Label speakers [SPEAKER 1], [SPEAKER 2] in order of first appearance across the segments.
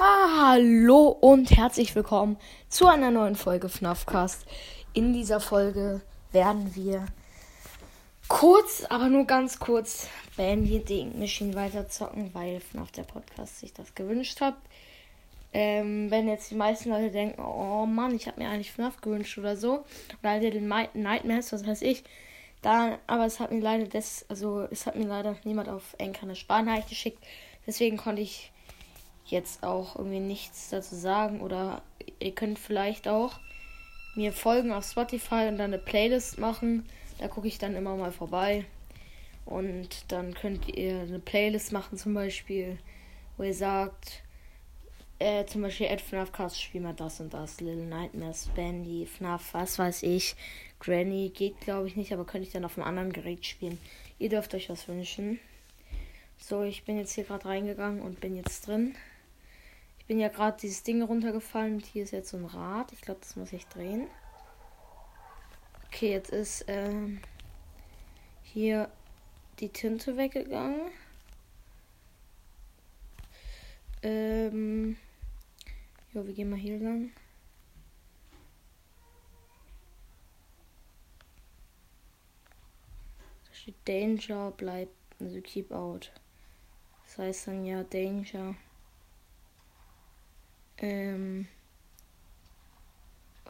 [SPEAKER 1] Hallo und herzlich willkommen zu einer neuen Folge FNAFcast. In dieser Folge werden wir kurz, aber nur ganz kurz Bandy the Machine weiterzocken, weil FNAF der Podcast sich das gewünscht hat. Ähm, wenn jetzt die meisten Leute denken, oh Mann, ich habe mir eigentlich FNAF gewünscht oder so, oder den Nightmares, was weiß ich, dann, aber es hat mir leider das, also es hat mir leider niemand auf Enker eine Sparnachricht geschickt, deswegen konnte ich jetzt auch irgendwie nichts dazu sagen. Oder ihr könnt vielleicht auch mir folgen auf Spotify und dann eine Playlist machen. Da gucke ich dann immer mal vorbei. Und dann könnt ihr eine Playlist machen, zum Beispiel, wo ihr sagt, äh, zum Beispiel Ed FNAF Cast spielen wir das und das. Little Nightmares, Bandy, FNAF, was weiß ich. Granny geht, glaube ich, nicht, aber könnte ich dann auf einem anderen Gerät spielen. Ihr dürft euch was wünschen. So, ich bin jetzt hier gerade reingegangen und bin jetzt drin bin ja gerade dieses Ding runtergefallen und hier ist jetzt so ein Rad. Ich glaube, das muss ich drehen. Okay, jetzt ist ähm, hier die Tinte weggegangen. Ähm, ja, wir gehen mal hier lang. Da steht Danger, bleibt, also keep out. Das heißt dann ja Danger ähm,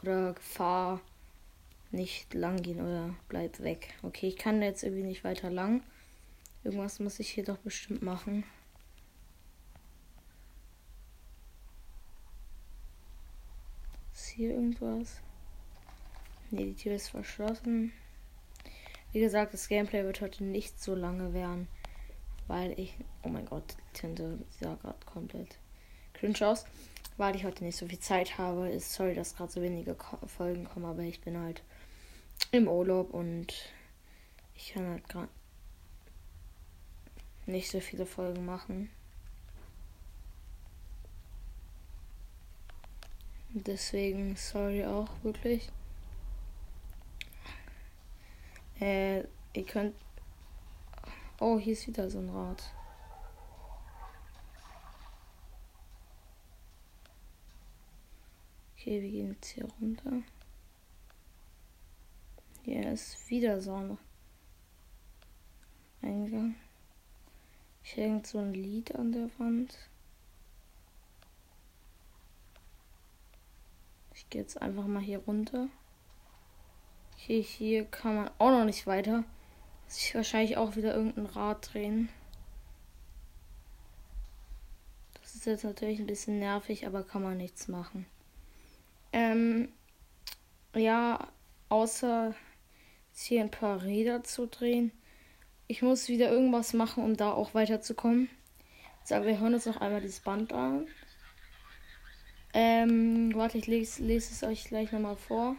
[SPEAKER 1] oder Gefahr nicht lang gehen oder bleib weg. Okay, ich kann jetzt irgendwie nicht weiter lang. Irgendwas muss ich hier doch bestimmt machen. Ist hier irgendwas? Ne, die Tür ist verschlossen. Wie gesagt, das Gameplay wird heute nicht so lange werden. Weil ich. Oh mein Gott, die Tinte sah gerade komplett cringe aus weil ich heute nicht so viel Zeit habe. Ist sorry, dass gerade so wenige Folgen kommen, aber ich bin halt im Urlaub und ich kann halt gerade nicht so viele Folgen machen. Deswegen sorry auch wirklich. Äh, ihr könnt. Oh, hier ist wieder so ein Rad. Okay, wir gehen jetzt hier runter. Hier ist wieder so ein Eingang. Hier hängt so ein Lied an der Wand. Ich gehe jetzt einfach mal hier runter. Okay, hier kann man auch noch nicht weiter. Muss ich wahrscheinlich auch wieder irgendein Rad drehen. Das ist jetzt natürlich ein bisschen nervig, aber kann man nichts machen. Ähm, ja, außer hier ein paar Räder zu drehen. Ich muss wieder irgendwas machen, um da auch weiterzukommen. Sagen wir hören uns noch einmal dieses Band an. Ähm, warte, ich lese, lese es euch gleich nochmal vor.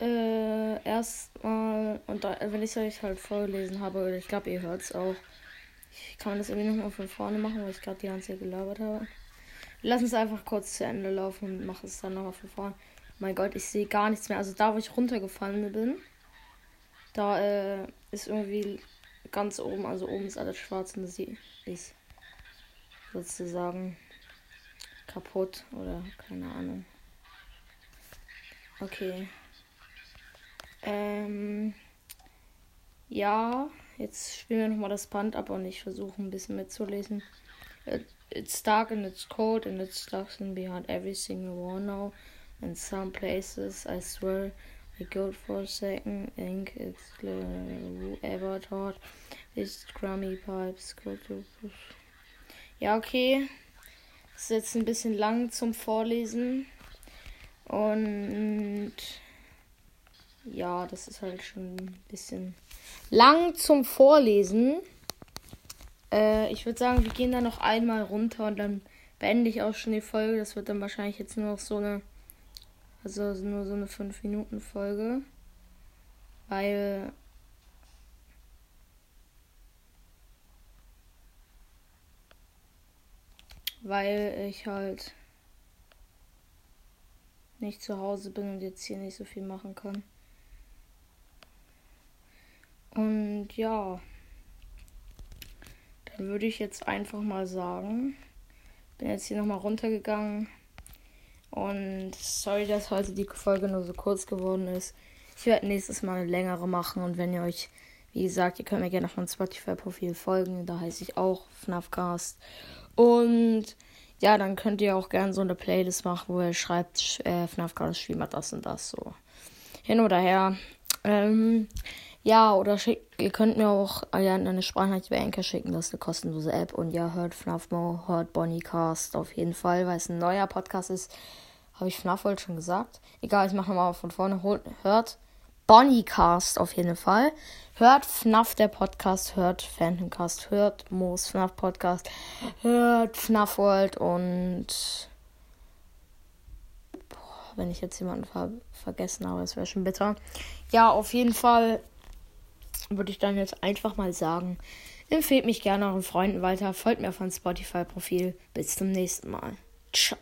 [SPEAKER 1] Äh, erstmal, und da, wenn ich es euch halt vorgelesen habe, ich glaube, ihr hört es auch. Ich kann das irgendwie nochmal von vorne machen, weil ich gerade die ganze Zeit gelabert habe. Lass uns einfach kurz zu Ende laufen und machen es dann nochmal von vorne. Mein Gott, ich sehe gar nichts mehr. Also da, wo ich runtergefallen bin, da äh, ist irgendwie ganz oben, also oben ist alles schwarz und das ist sozusagen kaputt oder keine Ahnung. Okay. Ähm, ja, jetzt spielen wir nochmal das Band ab und ich versuche ein bisschen mitzulesen. It's dark and it's cold and it's dark behind every single wall now. In some places, I swear, I go for a second, think it's ever thought these crummy pipes go to push. Ja, okay. Ist jetzt ein bisschen lang zum Vorlesen. Und ja, das ist halt schon ein bisschen lang zum Vorlesen. Äh, ich würde sagen, wir gehen dann noch einmal runter und dann beende ich auch schon die Folge. Das wird dann wahrscheinlich jetzt nur noch so eine, also nur so eine 5 Minuten Folge. Weil weil ich halt nicht zu Hause bin und jetzt hier nicht so viel machen kann. Und ja, würde ich jetzt einfach mal sagen, Bin jetzt hier nochmal runtergegangen. Und sorry, dass heute die Folge nur so kurz geworden ist. Ich werde nächstes Mal eine längere machen. Und wenn ihr euch, wie gesagt, ihr könnt mir gerne auf meinem Spotify-Profil folgen. Da heiße ich auch FNAFcast. Und ja, dann könnt ihr auch gerne so eine Playlist machen, wo ihr schreibt, äh, FNAFcast mal das und das so. Hin oder her. Ähm, ja, oder schickt, ihr könnt mir auch ja, eine Sprachnachricht über Anchor schicken, das ist eine kostenlose App. Und ja, hört FNAF Mo, hört Bonnycast auf jeden Fall, weil es ein neuer Podcast ist. Habe ich FNAF wohl schon gesagt? Egal, ich mache nochmal von vorne. Hört Bonnycast auf jeden Fall. Hört FNAF der Podcast, hört Phantomcast, hört Moos FNAF Podcast, hört FNAF World und wenn ich jetzt jemanden ver vergessen habe, das wäre schon bitter. Ja, auf jeden Fall würde ich dann jetzt einfach mal sagen, empfehlt mich gerne euren Freunden weiter, folgt mir auf mein Spotify-Profil. Bis zum nächsten Mal. Ciao.